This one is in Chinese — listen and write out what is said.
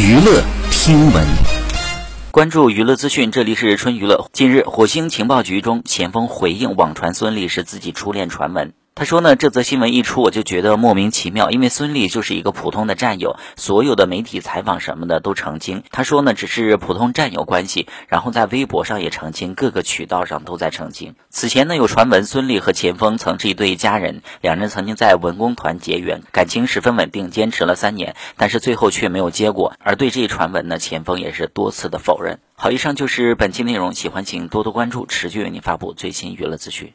娱乐听闻，关注娱乐资讯，这里是春娱乐。近日，火星情报局中前锋回应网传孙俪是自己初恋传闻。他说呢，这则新闻一出，我就觉得莫名其妙，因为孙俪就是一个普通的战友，所有的媒体采访什么的都澄清。他说呢，只是普通战友关系，然后在微博上也澄清，各个渠道上都在澄清。此前呢，有传闻孙俪和钱枫曾是一对家人，两人曾经在文工团结缘，感情十分稳定，坚持了三年，但是最后却没有结果。而对这一传闻呢，钱枫也是多次的否认。好，以上就是本期内容，喜欢请多多关注，持续为您发布最新娱乐资讯。